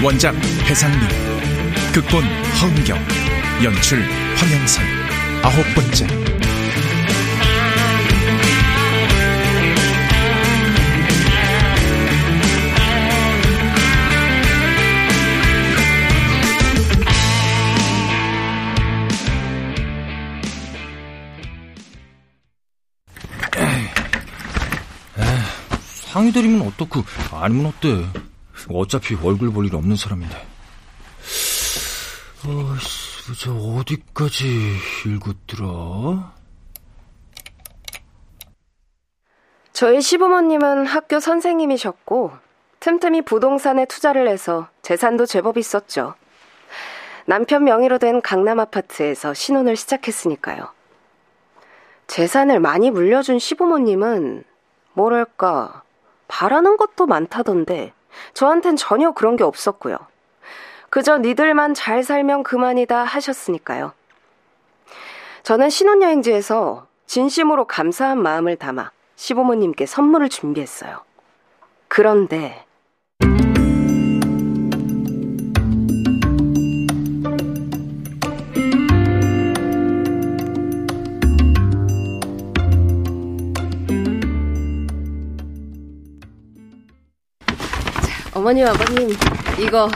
원작 배상민, 극본 허은경, 연출 황영선, 아홉 번째. 상의드리면 어떻고 아니면 어때 어차피 얼굴 볼 일 없는 사람인데 어이씨 저 어디까지 읽었더라 저희 시부모님은 학교 선생님이셨고 틈틈이 부동산에 투자를 해서 재산도 제법 있었죠. 남편 명의로 된 강남 아파트에서 신혼을 시작했으니까요. 재산을 많이 물려준 시부모님은 뭐랄까 바라는 것도 많다던데 저한텐 전혀 그런 게 없었고요. 그저 니들만 잘 살면 그만이다 하셨으니까요. 저는 신혼여행지에서 진심으로 감사한 마음을 담아 시부모님께 선물을 준비했어요. 그런데 어머님, 아버님, 이거.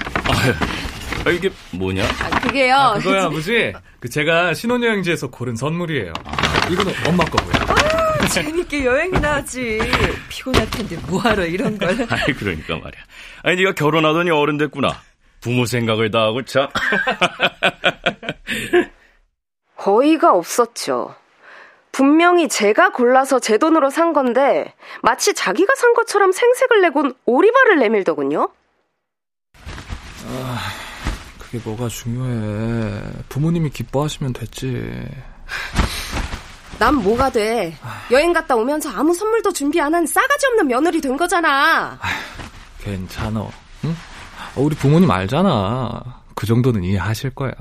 아, 이게 뭐냐? 아, 그게요. 아, 그거야, 아버지. 그 제가 신혼여행지에서 고른 선물이에요. 아, 이거는 엄마 거고요. 아, 재밌게 여행이나 하지. 피곤할 텐데 뭐하러 이런 걸. 아니, 그러니까 말이야. 아니, 네가 결혼하더니 어른 됐구나. 부모 생각을 다 하고 참. 어이가 없었죠. 분명히 제가 골라서 제 돈으로 산 건데 마치 자기가 산 것처럼 생색을 내곤 오리발을 내밀더군요. 아, 그게 뭐가 중요해. 부모님이 기뻐하시면 됐지. 난 뭐가 돼. 여행 갔다 오면서 아무 선물도 준비 안 한 싸가지 없는 며느리 된 거잖아. 괜찮아. 응? 우리 부모님 알잖아. 그 정도는 이해하실 거야.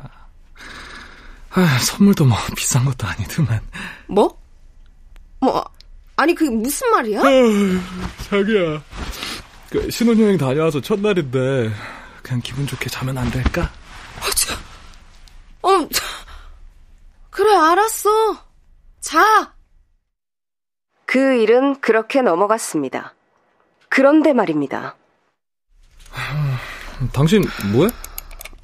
아, 선물도 뭐 비싼 것도 아니더만. 뭐? 뭐 아니 그게 무슨 말이야? 자기야. 그 신혼여행 다녀와서 첫날인데 그냥 기분 좋게 자면 안 될까? 어, 그래 알았어. 자. 그 일은 그렇게 넘어갔습니다. 그런데 말입니다. 당신 뭐해?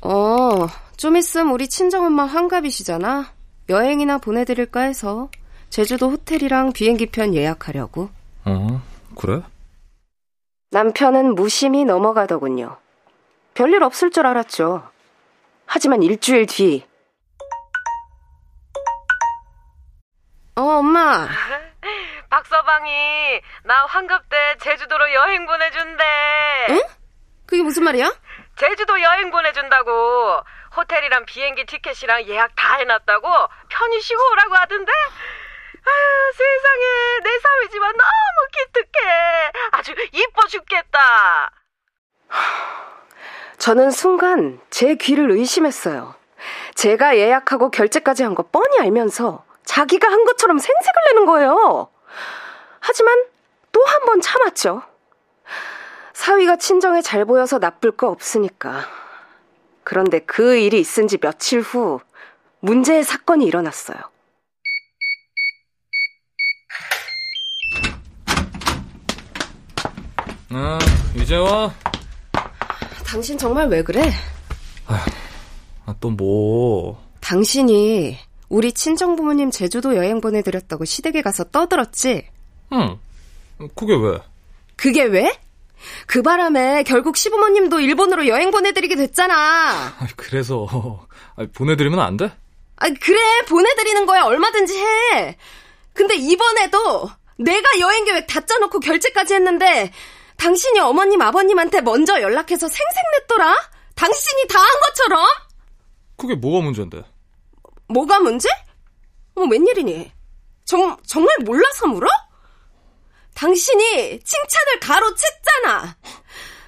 어, 좀 있으면 우리 친정엄마 환갑이시잖아. 여행이나 보내드릴까 해서 제주도 호텔이랑 비행기편 예약하려고. 어, 그래? 남편은 무심히 넘어가더군요. 별일 없을 줄 알았죠. 하지만 일주일 뒤. 어, 엄마. 박서방이 나 환갑 때 제주도로 여행 보내준대. 응? 그게 무슨 말이야? 제주도 여행 보내준다고. 호텔이랑 비행기 티켓이랑 예약 다 해놨다고 편히 쉬고 오라고 하던데. 아유 세상에 내 사위지만 너무 기특해. 아주 이뻐 죽겠다. 저는 순간 제 귀를 의심했어요. 제가 예약하고 결제까지 한 거 뻔히 알면서 자기가 한 것처럼 생색을 내는 거예요. 하지만 또 한 번 참았죠. 사위가 친정에 잘 보여서 나쁠 거 없으니까. 그런데 그 일이 있은 지 며칠 후 문제의 사건이 일어났어요. 아, 이제 와. 당신 정말 왜 그래? 아, 또 뭐. 당신이 우리 친정 부모님 제주도 여행 보내드렸다고 시댁에 가서 떠들었지? 응. 그게 왜? 그게 왜? 그 바람에 결국 시부모님도 일본으로 여행 보내드리게 됐잖아. 그래서 보내드리면 안 돼? 아 그래 보내드리는 거야 얼마든지 해. 근데 이번에도 내가 여행 계획 다 짜놓고 결제까지 했는데 당신이 어머님 아버님한테 먼저 연락해서 생색냈더라. 당신이 다 한 것처럼. 그게 뭐가 문제인데? 뭐가 문제? 어 웬일이니? 정 정말 몰라서 물어? 당신이 칭찬을 가로챘잖아.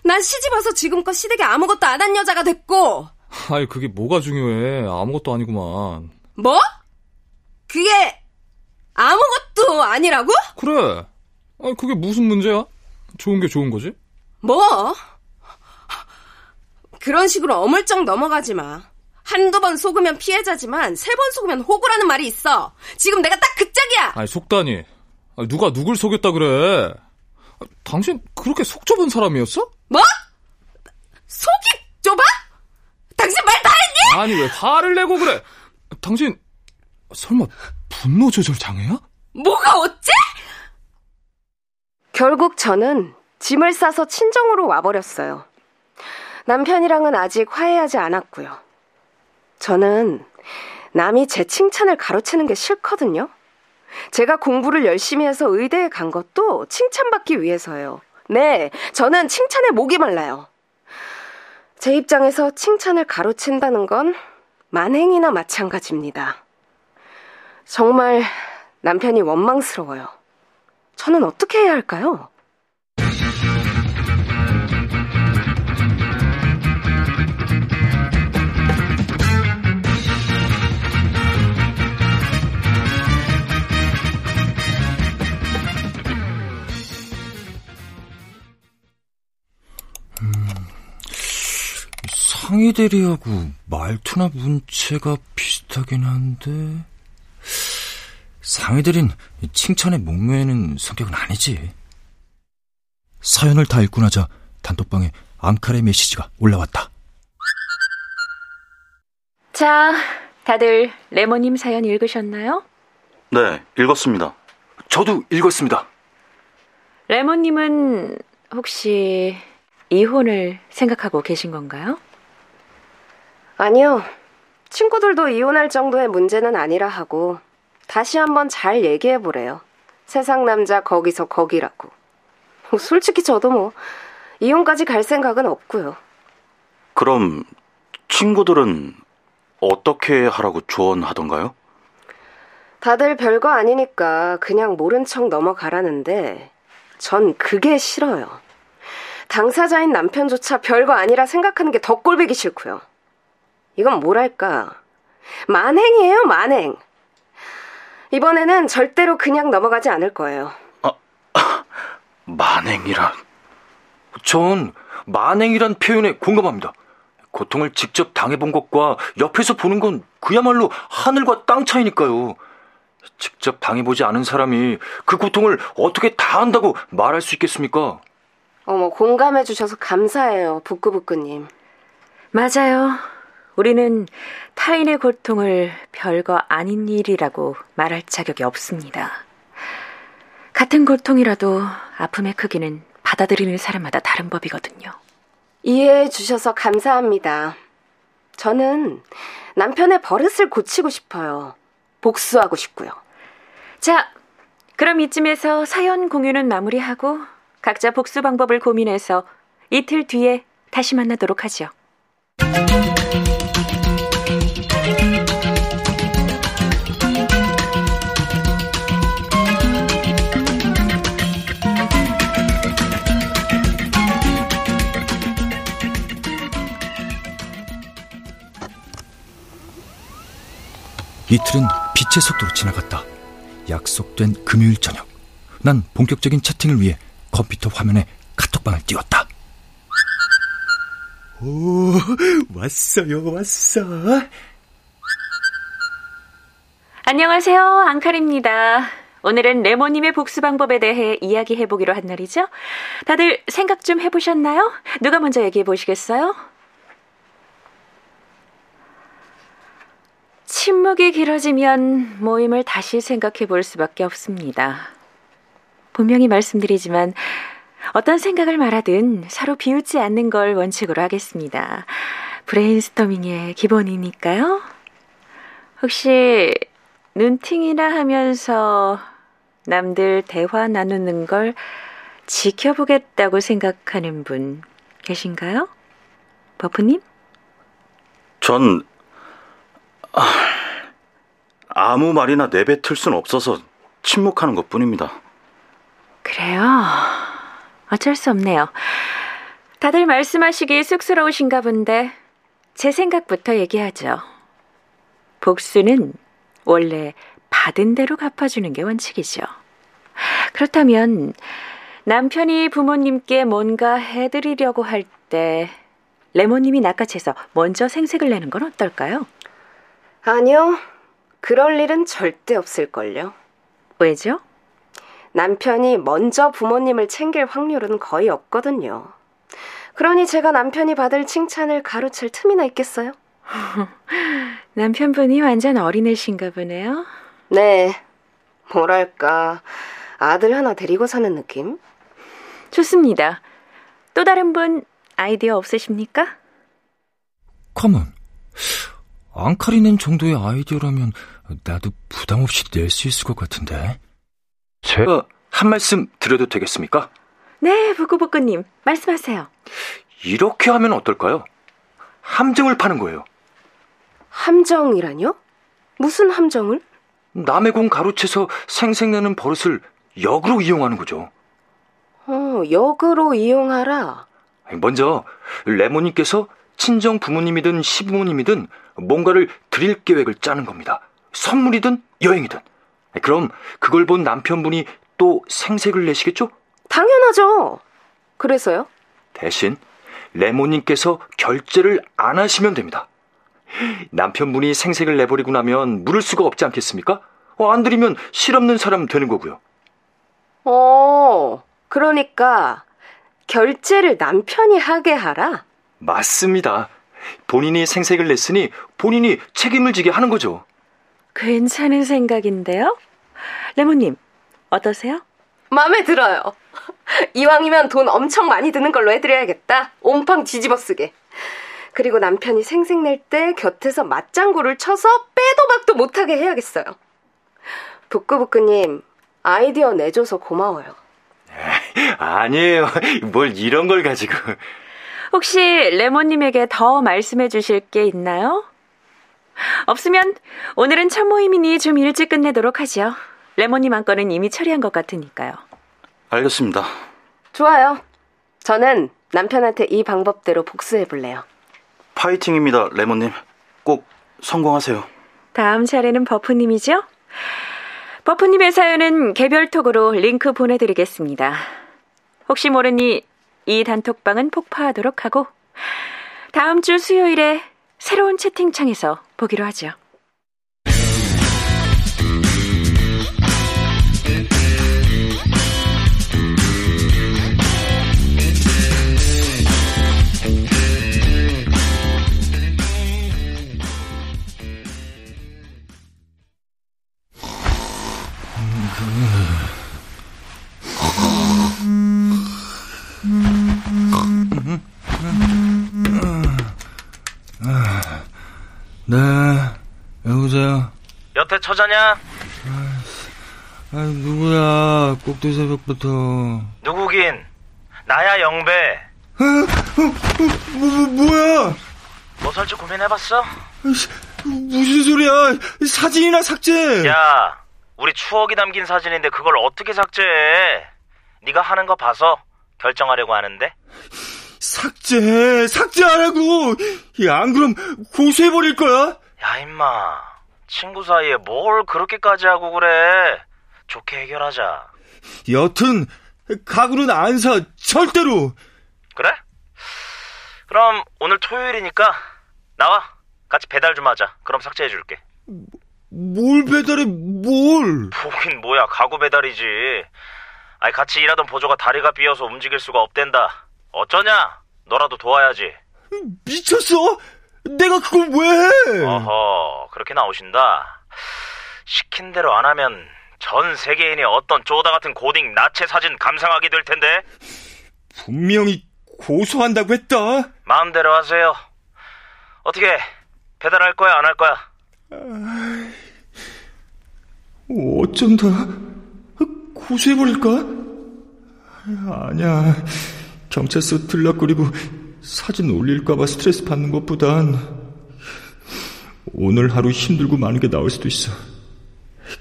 난 시집 와서 지금껏 시댁에 아무것도 안 한 여자가 됐고. 아이, 그게 뭐가 중요해. 아무것도 아니구만. 뭐? 그게 아무것도 어, 아니라고? 그래. 아, 그게 무슨 문제야? 좋은 게 좋은 거지? 뭐? 그런 식으로 어물쩍 넘어가지 마. 한두 번 속으면 피해자지만 세 번 속으면 호구라는 말이 있어. 지금 내가 딱 그 짝이야. 아니 속다니. 누가 누굴 속였다 그래? 아, 당신 그렇게 속 좁은 사람이었어? 뭐? 속이 좁아? 당신 말 다 했니? 아니 왜 화를 내고 그래? 당신 설마 분노 조절 장애야? 뭐가 어째? 결국 저는 짐을 싸서 친정으로 와버렸어요. 남편이랑은 아직 화해하지 않았고요. 저는 남이 제 칭찬을 가로채는 게 싫거든요. 제가 공부를 열심히 해서 의대에 간 것도 칭찬받기 위해서예요. 네, 저는 칭찬에 목이 말라요. 제 입장에서 칭찬을 가로챈다는 건 만행이나 마찬가지입니다. 정말 남편이 원망스러워요. 저는 어떻게 해야 할까요? 상의 대리하고 말투나 문체가 비슷하긴 한데 상의 대리는 칭찬에 목매는 성격은 아니지. 사연을 다 읽고 나자 단톡방에 앙칼의 메시지가 올라왔다. 자, 다들 레모님 사연 읽으셨나요? 네, 읽었습니다. 저도 읽었습니다. 레모님은 혹시 이혼을 생각하고 계신 건가요? 아니요. 친구들도 이혼할 정도의 문제는 아니라 하고 다시 한번 잘 얘기해 보래요. 세상 남자 거기서 거기라고. 솔직히 저도 뭐 이혼까지 갈 생각은 없고요. 그럼 친구들은 어떻게 하라고 조언하던가요? 다들 별거 아니니까 그냥 모른 척 넘어가라는데 전 그게 싫어요. 당사자인 남편조차 별거 아니라 생각하는 게 더 꼴보기 싫고요. 이건 뭐랄까. 만행이에요, 만행. 이번에는 절대로 그냥 넘어가지 않을 거예요. 아, 아 만행이란. 전 만행이란 표현에 공감합니다. 고통을 직접 당해본 것과 옆에서 보는 건 그야말로 하늘과 땅 차이니까요. 직접 당해보지 않은 사람이 그 고통을 어떻게 다 한다고 말할 수 있겠습니까? 어머, 공감해 주셔서 감사해요, 부끄부끄님. 맞아요. 우리는 타인의 고통을 별거 아닌 일이라고 말할 자격이 없습니다. 같은 고통이라도 아픔의 크기는 받아들이는 사람마다 다른 법이거든요. 이해해 주셔서 감사합니다. 저는 남편의 버릇을 고치고 싶어요. 복수하고 싶고요. 자, 그럼 이쯤에서 사연 공유는 마무리하고 각자 복수 방법을 고민해서 이틀 뒤에 다시 만나도록 하죠. 이틀은 빛의 속도로 지나갔다. 약속된 금요일 저녁. 난 본격적인 채팅을 위해 컴퓨터 화면에 카톡방을 띄웠다. 오, 왔어요, 왔어. 안녕하세요, 앙칼입니다. 오늘은 레모님의 복수 방법에 대해 이야기해보기로 한 날이죠? 다들 생각 좀 해보셨나요? 누가 먼저 얘기해 보시겠어요? 침묵이 길어지면 모임을 다시 생각해 볼 수밖에 없습니다. 분명히 말씀드리지만 어떤 생각을 말하든 서로 비웃지 않는 걸 원칙으로 하겠습니다. 브레인스토밍의 기본이니까요. 혹시 눈팅이나 하면서 남들 대화 나누는 걸 지켜보겠다고 생각하는 분 계신가요? 버프님? 전 아, 아무 말이나 내뱉을 순 없어서 침묵하는 것 뿐입니다. 그래요? 어쩔 수 없네요. 다들 말씀하시기 쑥스러우신가 본데 제 생각부터 얘기하죠. 복수는 원래 받은 대로 갚아주는 게 원칙이죠. 그렇다면 남편이 부모님께 뭔가 해드리려고 할 때 레모님이 낚아채서 먼저 생색을 내는 건 어떨까요? 아니요. 그럴 일은 절대 없을걸요. 왜죠? 남편이 먼저 부모님을 챙길 확률은 거의 없거든요. 그러니 제가 남편이 받을 칭찬을 가로챌 틈이나 있겠어요? 남편분이 완전 어린애신가 보네요. 네. 뭐랄까, 아들 하나 데리고 사는 느낌? 좋습니다. 또 다른 분 아이디어 없으십니까? 가만. 앙카리 낸 정도의 아이디어라면 나도 부담 없이 낼 수 있을 것 같은데. 제가 한 말씀 드려도 되겠습니까? 네, 부꾸부꾸님, 말씀하세요. 이렇게 하면 어떨까요? 함정을 파는 거예요. 함정이라뇨? 무슨 함정을? 남의 공 가로채서 생색내는 버릇을 역으로 이용하는 거죠. 어, 역으로 이용하라. 먼저 레모님께서 친정 부모님이든 시부모님이든 뭔가를 드릴 계획을 짜는 겁니다. 선물이든 여행이든. 그럼 그걸 본 남편분이 또 생색을 내시겠죠? 당연하죠. 그래서요? 대신 레모님께서 결제를 안 하시면 됩니다. 남편분이 생색을 내버리고 나면 물을 수가 없지 않겠습니까? 어, 안 드리면 실없는 사람 되는 거고요. 어, 그러니까 결제를 남편이 하게 하라? 맞습니다. 본인이 생색을 냈으니 본인이 책임을 지게 하는 거죠. 괜찮은 생각인데요? 레몬님, 어떠세요? 마음에 들어요. 이왕이면 돈 엄청 많이 드는 걸로 해드려야겠다. 옴팡 뒤집어 쓰게. 그리고 남편이 생색낼 때 곁에서 맞장구를 쳐서 빼도 박도 못하게 해야겠어요. 부끄부끄님, 아이디어 내줘서 고마워요. 아니에요. 뭘 이런 걸 가지고. 혹시 레몬님에게 더 말씀해 주실 게 있나요? 없으면 오늘은 첫 모임이니 좀 일찍 끝내도록 하죠. 레몬님 한 건은 이미 처리한 것 같으니까요. 알겠습니다. 좋아요. 저는 남편한테 이 방법대로 복수해 볼래요. 파이팅입니다, 레몬님. 꼭 성공하세요. 다음 차례는 버프님이죠? 버프님의 사연은 개별톡으로 링크 보내드리겠습니다. 혹시 모르니 이 단톡방은 폭파하도록 하고 다음 주 수요일에 새로운 채팅창에서 보기로 하죠. 네, 여보세요? 여태 처자냐? 아, 누구야? 꼭두 새벽부터. 누구긴? 나야 영배. 아, 어, 어, 뭐, 뭐, 뭐야? 뭐 설치 고민해봤어? 무슨 소리야? 사진이나 삭제. 야, 우리 추억이 담긴 사진인데 그걸 어떻게 삭제해? 네가 하는 거 봐서 결정하려고 하는데. 삭제, 삭제하라고. 야, 안 그럼 고소해버릴 거야? 야, 임마. 친구 사이에 뭘 그렇게까지 하고 그래. 좋게 해결하자. 여튼 가구는 안 사, 절대로. 그래? 그럼 오늘 토요일이니까 나와. 같이 배달 좀 하자. 그럼 삭제해줄게. 뭘 배달해, 뭘? 보긴 뭐야, 가구 배달이지. 아니, 같이 일하던 보조가 다리가 삐어서 움직일 수가 없댄다. 어쩌냐? 너라도 도와야지. 미쳤어? 내가 그걸 왜 해? 어허, 그렇게 나오신다. 시킨 대로 안 하면 전 세계인이 어떤 쪼다 같은 고딩 나체 사진 감상하게 될 텐데. 분명히 고소한다고 했다. 마음대로 하세요. 어떻게 배달할 거야, 안 할 거야? 어쩐다. 고소해버릴까? 아니야. 경찰서 들락거리고 사진 올릴까봐 스트레스 받는 것보단 오늘 하루 힘들고 많은 게 나올 수도 있어.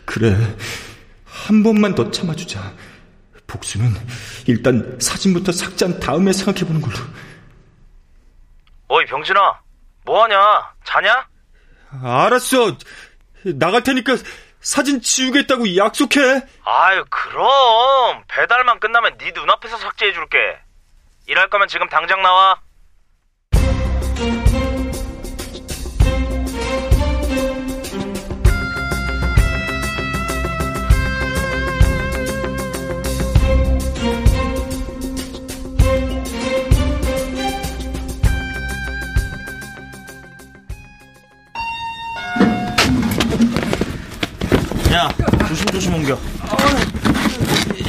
그래. 한 번만 더 참아주자. 복수는 일단 사진부터 삭제한 다음에 생각해보는 걸로. 어이, 병진아. 뭐하냐? 자냐? 알았어. 나갈 테니까 사진 지우겠다고 약속해. 아유, 그럼. 배달만 끝나면 네 눈앞에서 삭제해줄게. 일할 거면 지금 당장 나와. 야, 조심조심 옮겨.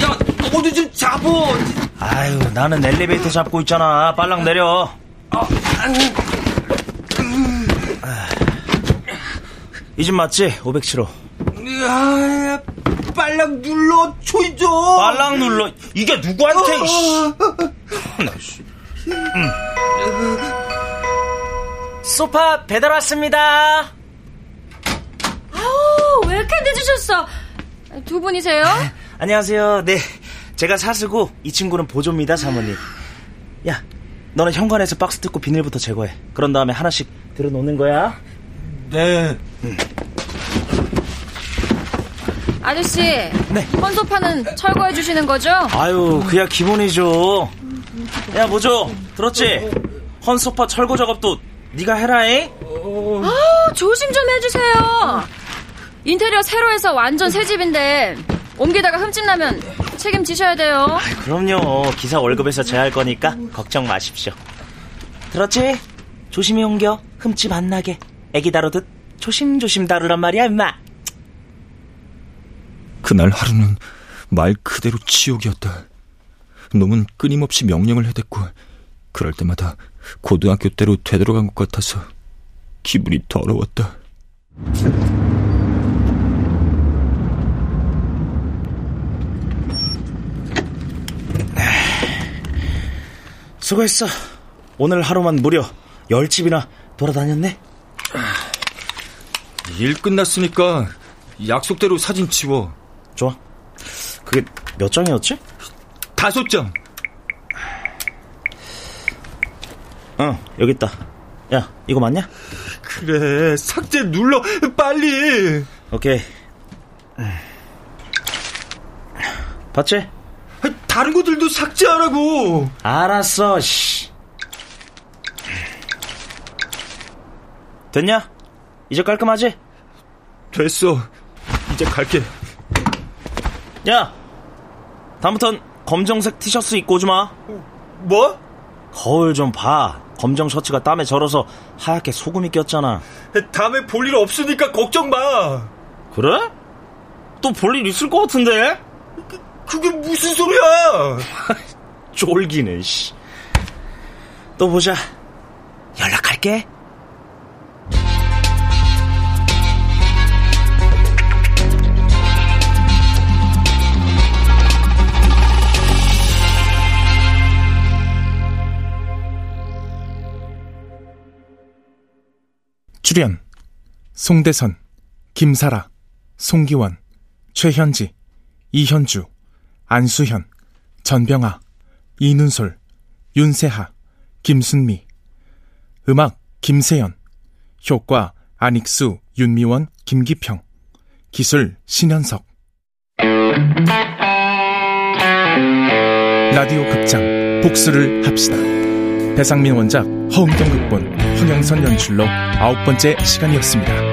야, 너도 좀 잡어. 아유, 나는 엘리베이터 잡고 있잖아. 빨랑 내려. 이집 맞지? 507호. 야, 빨랑 눌러, 초이죠. 빨랑 눌러. 이게 누구한테, 어. 씨. 나, 씨. 소파 배달 왔습니다. 아우, 왜 이렇게 늦으셨어? 두 분이세요? 안녕하세요. 네. 제가 사수고 이 친구는 보조입니다, 사모님. 야, 너는 현관에서 박스 뜯고 비닐부터 제거해. 그런 다음에 하나씩 들어놓는 거야. 네. 아저씨. 네. 헌소파는 철거해 주시는 거죠? 아유, 그야 기본이죠. 야, 뭐죠? 들었지? 헌소파 철거 작업도 네가 해라잉. 아우, 조심 좀 해주세요. 인테리어 새로 해서 완전 새 집인데 옮기다가 흠집 나면 책임지셔야 돼요. 그럼요. 기사 월급에서 제할 거니까 걱정 마십시오. 들었지? 조심히 옮겨. 흠집 안 나게. 애기 다루듯 조심조심 다루란 말이야, 임마. 그날 하루는 말 그대로 지옥이었다. 놈은 끊임없이 명령을 해댔고 그럴 때마다 고등학교 때로 되돌아간 것 같아서 기분이 더러웠다. 수고했어. 오늘 하루만 무려 10집이나 돌아다녔네? 일 끝났으니까 약속대로 사진 치워. 좋아. 그게 몇 장이었지? 다섯 장. 어, 여기 있다. 야, 이거 맞냐? 그래, 삭제 눌러, 빨리! 오케이. 봤지? 다른 것들도 삭제하라고! 알았어, 씨. 됐냐? 이제 깔끔하지? 됐어. 이제 갈게. 야! 다음부턴 검정색 티셔츠 입고 오지 마. 뭐? 거울 좀 봐. 검정 셔츠가 땀에 절어서 하얗게 소금이 꼈잖아. 다음에 볼 일 없으니까 걱정 마. 그래? 또 볼 일 있을 것 같은데? 그 게 무슨 소리야? 쫄기네, 씨. 또 보자. 연락할게. 출연 송대선, 김사라, 송기원, 최현지, 이현주, 안수현, 전병아, 이눈솔, 윤세하, 김순미. 음악 김세연. 효과 안익수, 윤미원, 김기평. 기술 신현석. 라디오 극장 복수를 합시다. 배상민 원작 허웅경 극본 황영선 연출로 아홉 번째 시간이었습니다.